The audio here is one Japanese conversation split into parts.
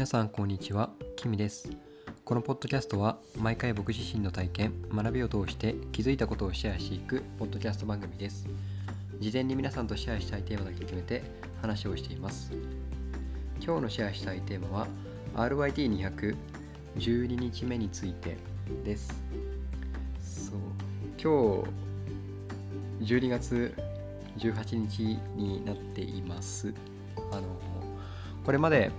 皆さんこんにちは、キミです。このポッドキャストは毎回僕自身の体験、学びを通して気づいたことをシェアしていくポッドキャスト番組です。事前に皆さんとシェアしたいテーマだけ決めて話をしています。今日のシェアしたいテーマは RYT200 12日目についてです。そう今日12月18日になっています。あのこれまで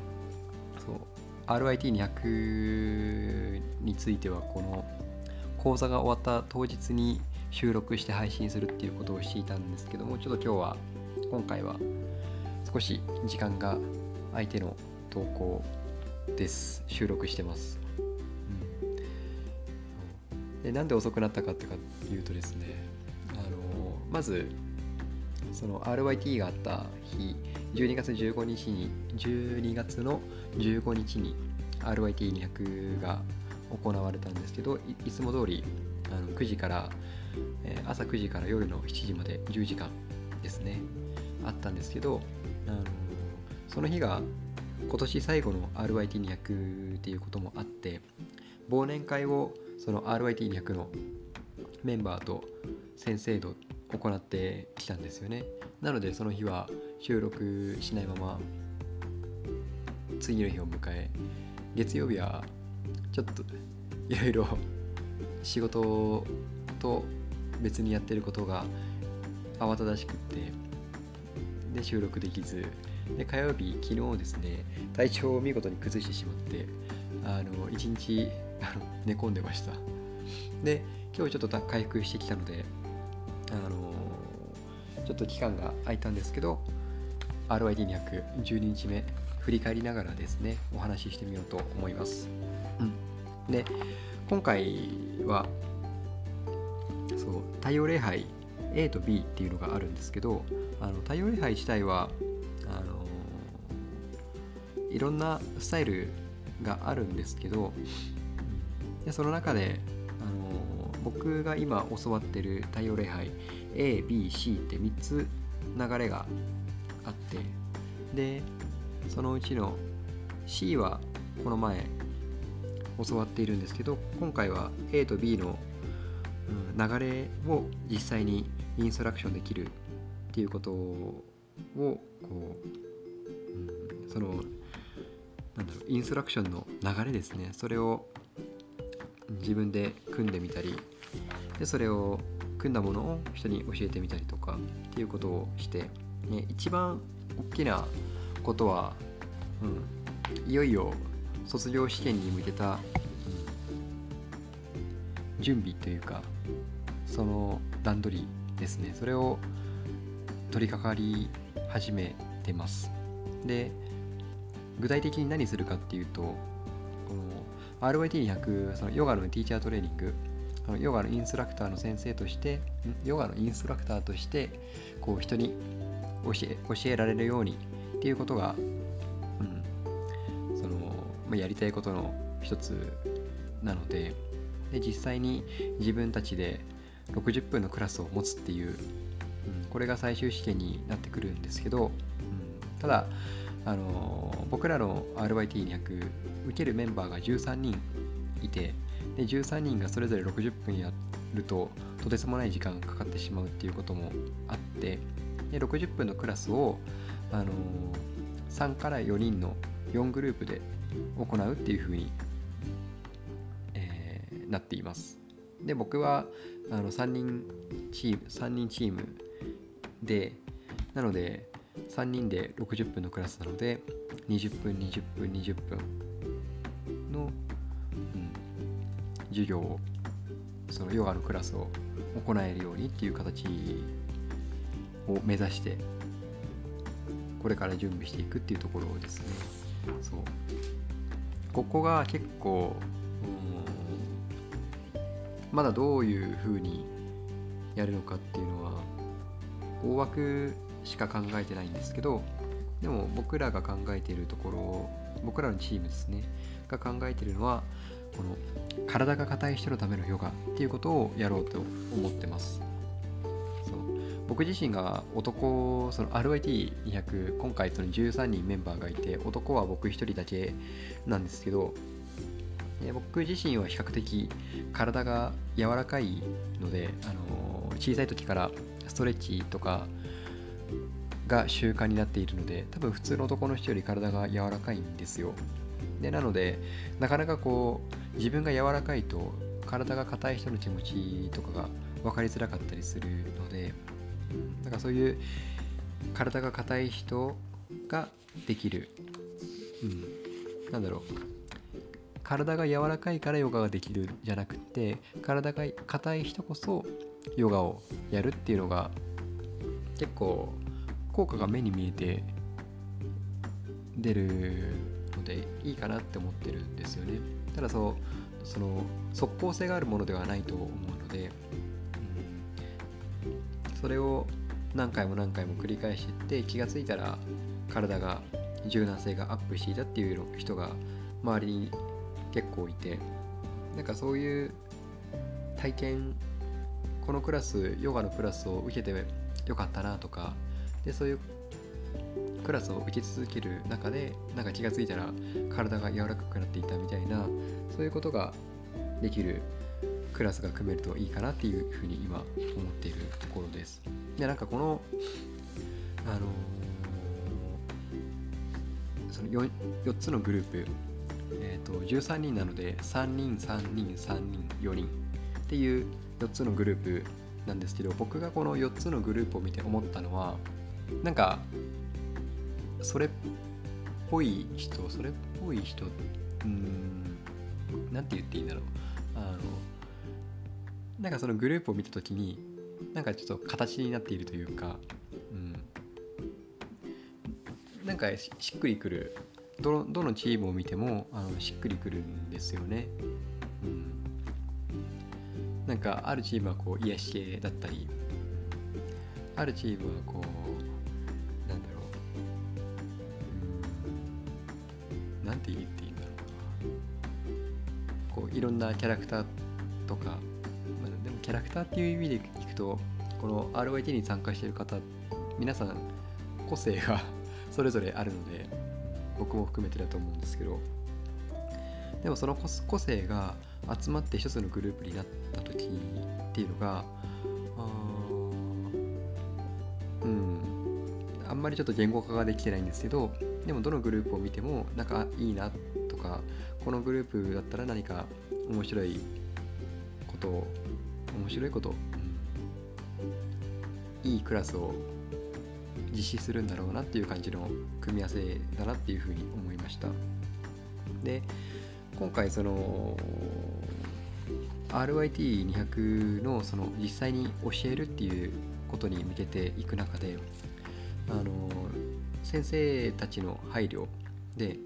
RIT200 についてはこの講座が終わった当日に収録して配信するっていうことをしていたんですけどもちょっと今日は今回は少し時間が空いての投稿です。収録してます、うん、でなんで遅くなったかってかいうとですねあのまずその RYT があった日12月15日に12月の15日に RYT200 が行われたんですけどいつも通りあの9時から、えー朝9時から夜の7時まで10時間ですねあったんですけどあのその日が今年最後の RYT200 っていうこともあって忘年会をその RYT200 のメンバーと先生と行ってきたんですよね。なのでその日は収録しないまま次の日を迎え月曜日はちょっといろいろ仕事と別にやってることが慌ただしくってで収録できずで火曜日昨日ですね体調を見事に崩してしまってあの一日寝込んでました。で今日ちょっと回復してきたのであのちょっと期間が空いたんですけど RYT212 日目振り返りながらですねお話ししてみようと思います、うん、で今回はそう太陽礼拝 A と B っていうのがあるんですけどあの太陽礼拝自体はあのいろんなスタイルがあるんですけどでその中で僕が今教わってる太陽礼拝 ABC って3つ流れがあってでそのうちの C はこの前教わっているんですけど今回は A と B の流れを実際にインストラクションできるっていうことをこう、そのなんだろうインストラクションの流れですね。それを自分で組んでみたりでそれを組んだものを人に教えてみたりとかっていうことをして、ね、一番大きなことは、うん、いよいよ卒業試験に向けた、うん準備というかその段取りですね。それを取り掛かり始めてます。で具体的に何するかっていうとこの RYT200 そのヨガのティーチャートレーニングあのヨガのインストラクターの先生としてヨガのインストラクターとしてこう人に教え教えられるようにっていうことが、うん、その、まあ、やりたいことの一つなのでで実際に自分たちで60分のクラスを持つっていう、うん、これが最終試験になってくるんですけど、うん、ただあの僕らの RYT200 受けるメンバーが13人いてで13人がそれぞれ60分やるととてつもない時間がかかってしまうっていうこともあってで60分のクラスを、あの3から4人の4グループで行うっていうふうに、えーなっています。で僕はあの3人チーム3人チームでなので3人で60分のクラスなので20分20分20分の、うん、授業をそのヨガのクラスを行えるようにっていう形を目指してこれから準備していくっていうところですね。そう。ここが結構まだどういうふうにやるのかっていうのは大枠しか考えてないんですけどでも僕らが考えているところを僕らのチームですねが考えているのはこの体が硬い人のためのヨガっていうことをやろうと思ってます。そう。僕自身が男その RYT200 今回その13人メンバーがいて男は僕1人だけなんですけど僕自身は比較的体が柔らかいので、あの小さい時からストレッチとかが習慣になっているので多分普通の男の人より体が柔らかいんですよ。でなのでなかなかこう自分が柔らかいと体が硬い人の気持ちとかが分かりづらかったりするのでだからそういう体が硬い人ができる、うん、なんだろう。体が柔らかいからヨガができるじゃなくて体が硬い人こそヨガをやるっていうのが結構効果が目に見えて出るのでいいかなって思ってるんですよね。ただそうその即効性があるものではないと思うので、うん、それを何回も何回も繰り返していって気がついたら体が柔軟性がアップしていたっていう人が周りに結構いてなんかそういう体験このクラスヨガのクラスを受けてよかったなとかでそういうクラスを受け続ける中でなんか気が付いたら体が柔らかくなっていたみたいなそういうことができるクラスが組めるといいかなっていうふうに今思っているところです。でなんかこのあのー、その 4, 4つのグループ、えーと、と13人なので3人3人3人4人っていう4つのグループなんですけど僕がこの4つのグループを見て思ったのはなんかそれっぽい人それっぽい人うんなんて言っていいんだろう。あのなんかそのグループを見た時になんかちょっと形になっているというか、うん、なんかしっくりくるどのどのチームを見てもあのしっくりくるんですよね。うん、なんかあるチームはこう癒し系だったりあるチームはこう何て言っていいんだろう。こういろんなキャラクターとか、まあ、でもキャラクターっていう意味でいくとこの RYT に参加している方皆さん個性がそれぞれあるので僕も含めてだと思うんですけどでもその個性が集まって一つのグループになった時っていうのがうんあんまりちょっと言語化ができてないんですけどでもどのグループを見てもなんかいいなとかこのグループだったら何か面白いこと面白いこと、うん、いいクラスを実施するんだろうなっていう感じの組み合わせだなっていうふうに思いました。で今回その RYT200 のその実際に教えるっていうことに向けていく中であの先生たちの配慮で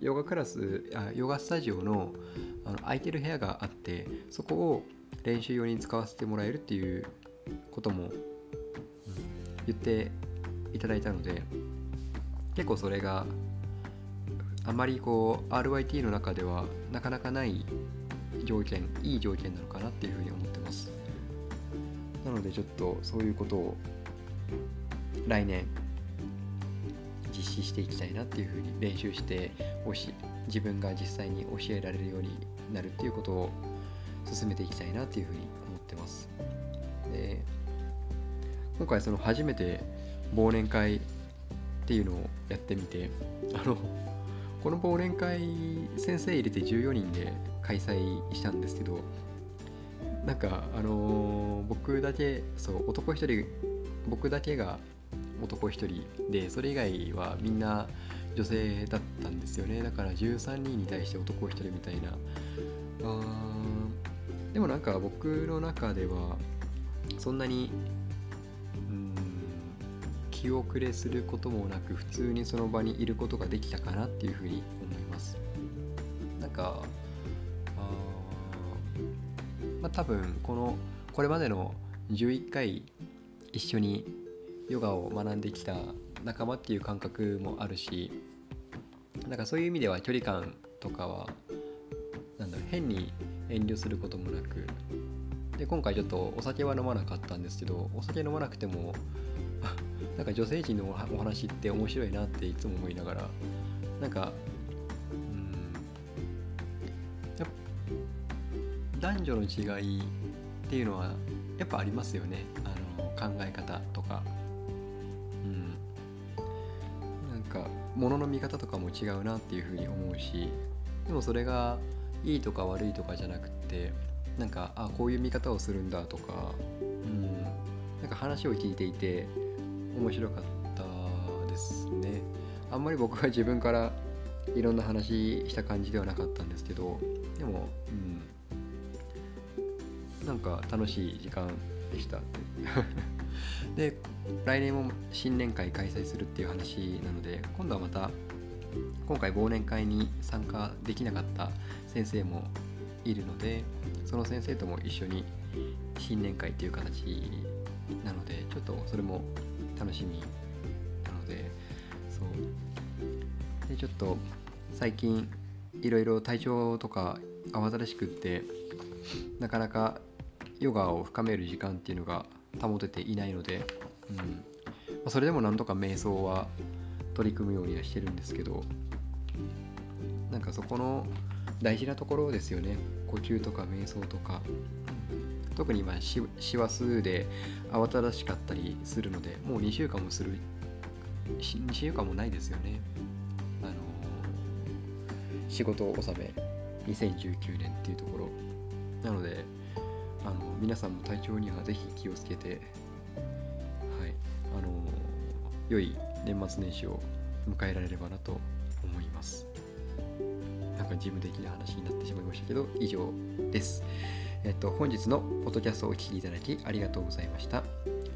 ヨガクラスあヨガスタジオのあの空いてる部屋があってそこを練習用に使わせてもらえるっていうことも、言っていただいたので結構それがあまりこう RYT の中ではなかなかない条件いい条件なのかなっていうふうに思ってます。なのでちょっとそういうことを来年実施していきたいなっていうふうに練習しておし自分が実際に教えられるようになるっていうことを進めていきたいなっていうふうに思ってます。で今回その初めて忘年会っていうのをやってみて あのこの忘年会先生入れて14人で開催したんですけどなんかあのー、僕だけそう男1人僕だけが男1人でそれ以外はみんな女性だったんですよね。だから13人に対して男1人みたいな。あでもなんか僕の中ではそんなにうん気遅れすることもなく普通にその場にいることができたかなっていうふうに思います。なんかあまあ多分このこれまでの11回一緒にヨガを学んできた仲間っていう感覚もあるしなんかそういう意味では距離感とかはなんだろう変に遠慮することもなくで今回ちょっとお酒は飲まなかったんですけどお酒飲まなくても なんか女性陣のお話って面白いなっていつも思いながらなんかうん男女の違いっていうのはやっぱありますよね。あの考え方とか。うん。なんか物の見方とかも違うなっていうふうに思うしでもそれがいいとか悪いとかじゃなくってなんかあこういう見方をするんだとかうん。なんか話を聞いていて面白かったですね。あんまり僕は自分からいろんな話した感じではなかったんですけどでもうん。なんか楽しい時間 でしたで来年も新年会開催するっていう話なので今度はまた今回忘年会に参加できなかった先生もいるのでその先生とも一緒に新年会っていう形なのでちょっとそれも楽しみなのでそう。でちょっと最近いろいろ体調とか慌ただしくってなかなかヨガを深める時間っていうのが保てていないので、うん。まあ、それでもなんとか瞑想は取り組むようにはしてるんですけどなんかそこの大事なところですよね。呼吸とか瞑想とか。特に今師走で慌ただしかったりするのでもう2週間もする2週間もないですよね。あの仕事納め2019年っていうところ。なのであの皆さんも体調にはぜひ気をつけて、はい、あの良い年末年始を迎えられればなと思います。なんか事務的な話になってしまいましたけど、以上です。えっと、本日のポッドキャストをお聴きいただきありがとうございました。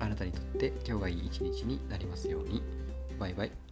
あなたにとって今日がいい一日になりますように。バイバイ。